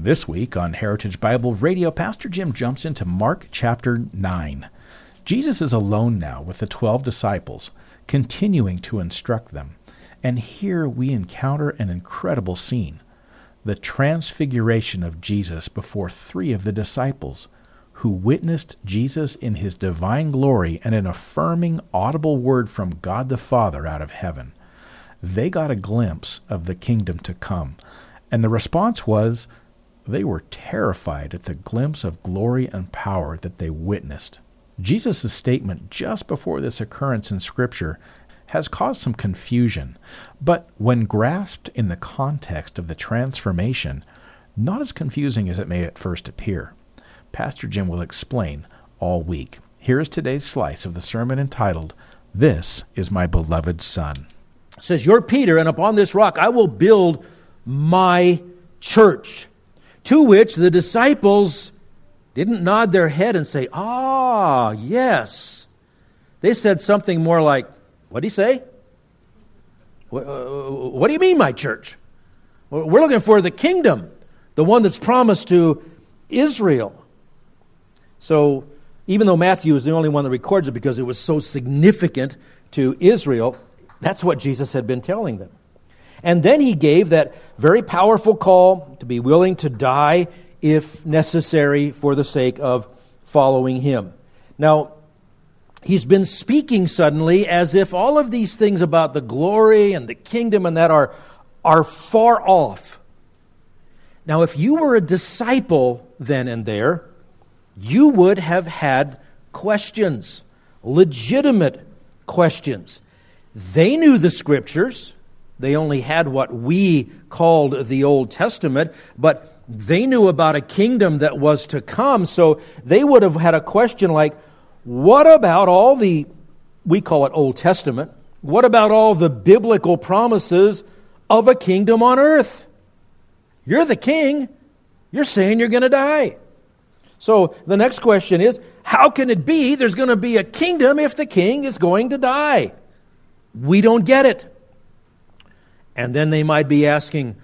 This week on Heritage Bible Radio, Pastor Jim jumps into Mark chapter 9. Jesus is alone now with the 12 disciples, continuing to instruct them. And here we encounter an incredible scene the transfiguration of Jesus before three of the disciples, who witnessed Jesus in his divine glory and an affirming, audible word from God the Father out of heaven. They got a glimpse of the kingdom to come, and the response was, they were terrified at the glimpse of glory and power that they witnessed. Jesus' statement just before this occurrence in Scripture has caused some confusion, but when grasped in the context of the transformation, not as confusing as it may at first appear. Pastor Jim will explain all week. Here is today's slice of the sermon entitled, This is My Beloved Son. It says, You're Peter, and upon this rock I will build my church to which the disciples didn't nod their head and say, Ah, yes. They said something more like, What did he say? What, uh, what do you mean, my church? We're looking for the kingdom, the one that's promised to Israel. So, even though Matthew is the only one that records it because it was so significant to Israel, that's what Jesus had been telling them. And then he gave that very powerful call to be willing to die if necessary for the sake of following him. Now, he's been speaking suddenly as if all of these things about the glory and the kingdom and that are, are far off. Now, if you were a disciple then and there, you would have had questions, legitimate questions. They knew the scriptures. They only had what we called the Old Testament, but they knew about a kingdom that was to come. So they would have had a question like, what about all the, we call it Old Testament, what about all the biblical promises of a kingdom on earth? You're the king. You're saying you're going to die. So the next question is how can it be there's going to be a kingdom if the king is going to die? We don't get it. And then they might be asking,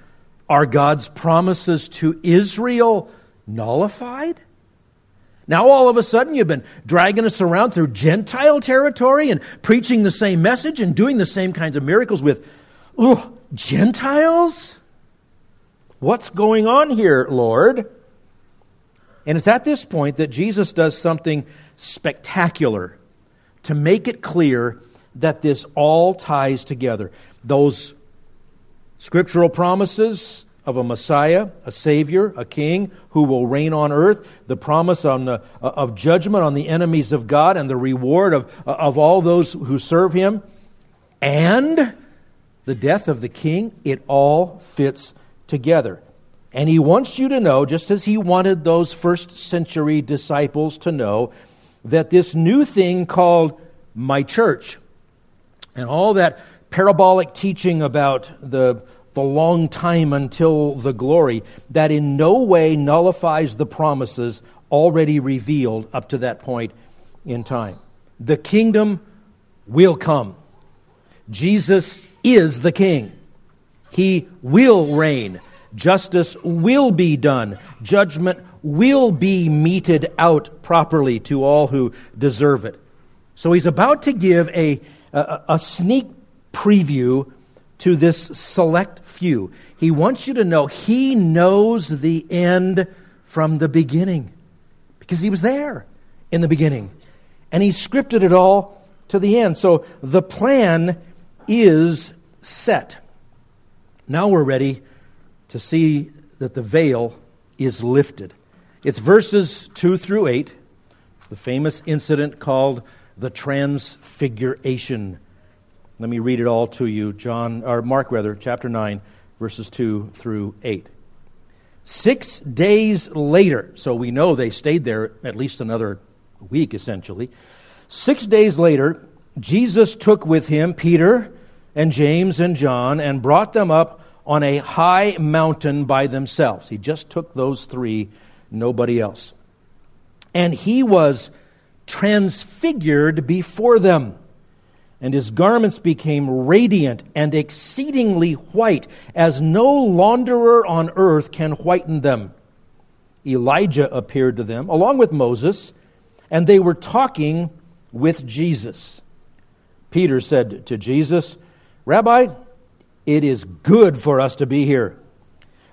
are God's promises to Israel nullified? Now, all of a sudden, you've been dragging us around through Gentile territory and preaching the same message and doing the same kinds of miracles with oh, Gentiles? What's going on here, Lord? And it's at this point that Jesus does something spectacular to make it clear that this all ties together. Those Scriptural promises of a Messiah, a Savior, a King who will reign on earth, the promise on the, uh, of judgment on the enemies of God and the reward of, uh, of all those who serve Him, and the death of the King, it all fits together. And He wants you to know, just as He wanted those first century disciples to know, that this new thing called my church and all that parabolic teaching about the, the long time until the glory that in no way nullifies the promises already revealed up to that point in time. The kingdom will come. Jesus is the king. He will reign. Justice will be done. Judgment will be meted out properly to all who deserve it. So he's about to give a, a, a sneak preview to this select few. He wants you to know he knows the end from the beginning because he was there in the beginning. And he scripted it all to the end. So the plan is set. Now we're ready to see that the veil is lifted. It's verses 2 through 8. It's the famous incident called the Transfiguration let me read it all to you. John or Mark rather, chapter 9, verses 2 through 8. Six days later, so we know they stayed there at least another week essentially. Six days later, Jesus took with him Peter and James and John and brought them up on a high mountain by themselves. He just took those three, nobody else. And he was transfigured before them and his garments became radiant and exceedingly white, as no launderer on earth can whiten them. Elijah appeared to them, along with Moses, and they were talking with Jesus. Peter said to Jesus, Rabbi, it is good for us to be here.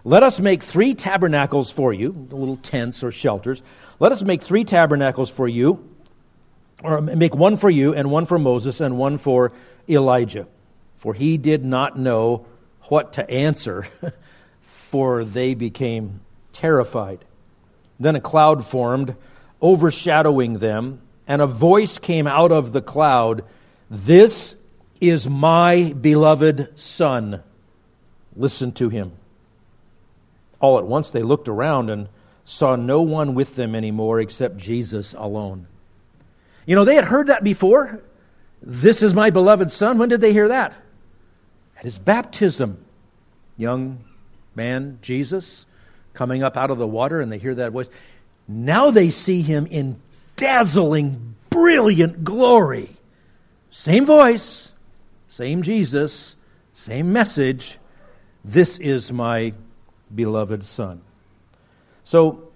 Let us make three tabernacles for you, little tents or shelters. Let us make three tabernacles for you or make one for you and one for Moses and one for Elijah. For he did not know what to answer, for they became terrified. Then a cloud formed, overshadowing them, and a voice came out of the cloud This is my beloved Son. Listen to him. All at once they looked around and saw no one with them anymore except Jesus alone. You know, they had heard that before. This is my beloved son. When did they hear that? At his baptism. Young man, Jesus, coming up out of the water, and they hear that voice. Now they see him in dazzling, brilliant glory. Same voice, same Jesus, same message. This is my beloved son. So,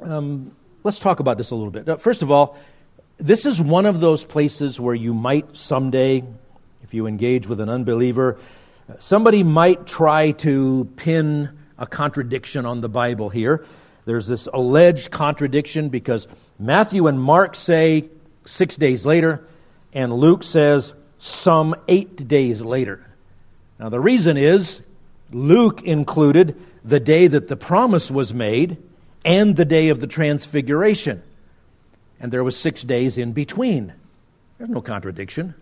um, let's talk about this a little bit. First of all, this is one of those places where you might someday, if you engage with an unbeliever, somebody might try to pin a contradiction on the Bible here. There's this alleged contradiction because Matthew and Mark say six days later, and Luke says some eight days later. Now, the reason is Luke included the day that the promise was made and the day of the transfiguration and there was six days in between. There's no contradiction.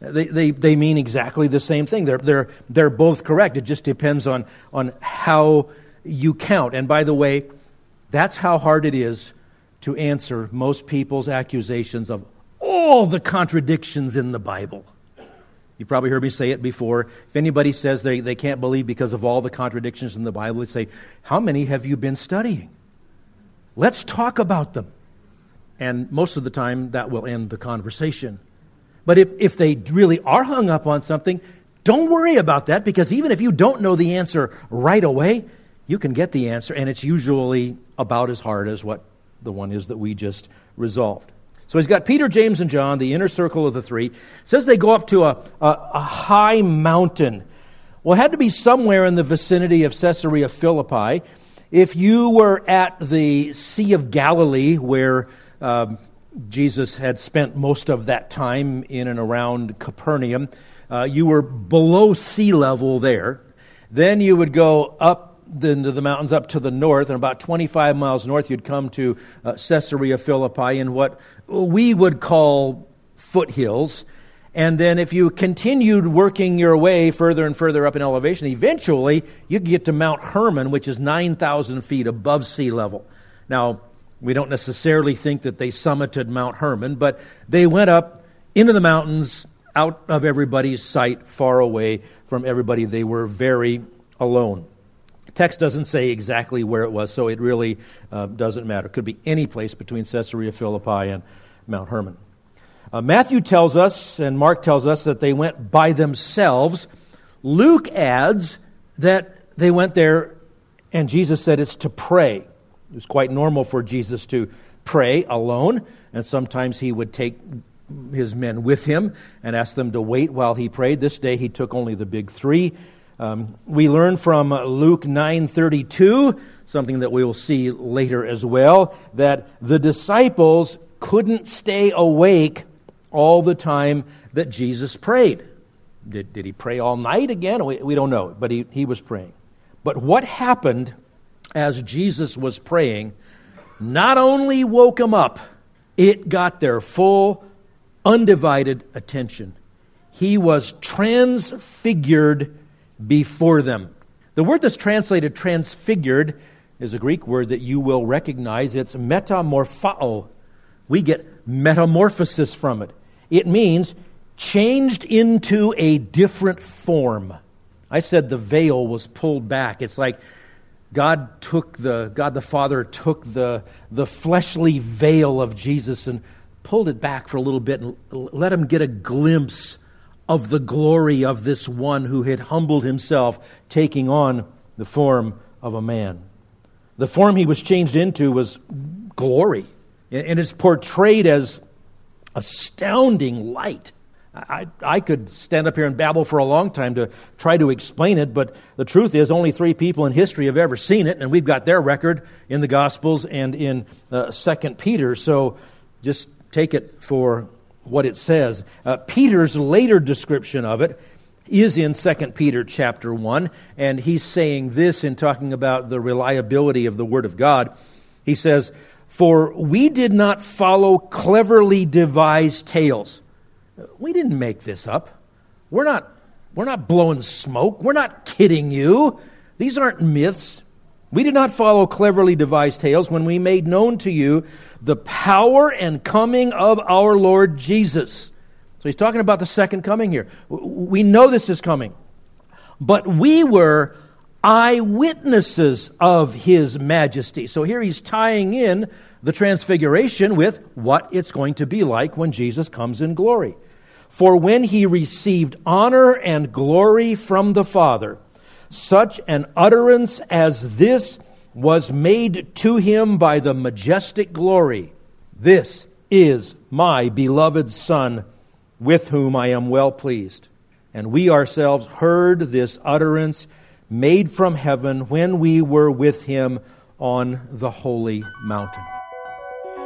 They, they, they mean exactly the same thing. They're, they're, they're both correct. It just depends on, on how you count. And by the way, that's how hard it is to answer most people's accusations of all the contradictions in the Bible. You've probably heard me say it before. If anybody says they, they can't believe because of all the contradictions in the Bible, they say, How many have you been studying? Let's talk about them and most of the time that will end the conversation. But if, if they really are hung up on something, don't worry about that because even if you don't know the answer right away, you can get the answer, and it's usually about as hard as what the one is that we just resolved. So he's got Peter, James, and John, the inner circle of the three. Says they go up to a, a, a high mountain. Well, it had to be somewhere in the vicinity of Caesarea Philippi. If you were at the Sea of Galilee, where um, Jesus had spent most of that time in and around Capernaum. Uh, you were below sea level there. Then you would go up into the mountains up to the north, and about 25 miles north, you'd come to uh, Caesarea Philippi in what we would call foothills. And then, if you continued working your way further and further up in elevation, eventually you get to Mount Hermon, which is 9,000 feet above sea level. Now, we don't necessarily think that they summited Mount Hermon, but they went up into the mountains, out of everybody's sight, far away from everybody. They were very alone. Text doesn't say exactly where it was, so it really uh, doesn't matter. It could be any place between Caesarea Philippi and Mount Hermon. Uh, Matthew tells us, and Mark tells us, that they went by themselves. Luke adds that they went there, and Jesus said it's to pray. It was quite normal for Jesus to pray alone, and sometimes he would take his men with him and ask them to wait while he prayed. This day he took only the big three. Um, we learn from Luke 9:32 something that we will see later as well that the disciples couldn't stay awake all the time that Jesus prayed. Did, did he pray all night again? We, we don't know, but he, he was praying. But what happened as Jesus was praying not only woke them up, it got their full, undivided attention. He was transfigured before them. The word that's translated transfigured is a Greek word that you will recognize. It's metamorphao. We get metamorphosis from it. It means changed into a different form. I said the veil was pulled back. It's like God took the God the Father took the the fleshly veil of Jesus and pulled it back for a little bit and let him get a glimpse of the glory of this one who had humbled himself, taking on the form of a man. The form he was changed into was glory, and it's portrayed as astounding light. I, I could stand up here and babble for a long time to try to explain it, but the truth is, only three people in history have ever seen it, and we've got their record in the Gospels and in uh, Second Peter. So just take it for what it says. Uh, Peter's later description of it is in 2 Peter chapter 1, and he's saying this in talking about the reliability of the Word of God. He says, For we did not follow cleverly devised tales. We didn't make this up. We're not, we're not blowing smoke. We're not kidding you. These aren't myths. We did not follow cleverly devised tales when we made known to you the power and coming of our Lord Jesus. So he's talking about the second coming here. We know this is coming. But we were eyewitnesses of his majesty. So here he's tying in the transfiguration with what it's going to be like when Jesus comes in glory. For when he received honor and glory from the Father, such an utterance as this was made to him by the majestic glory. This is my beloved Son with whom I am well pleased. And we ourselves heard this utterance made from heaven when we were with him on the holy mountain.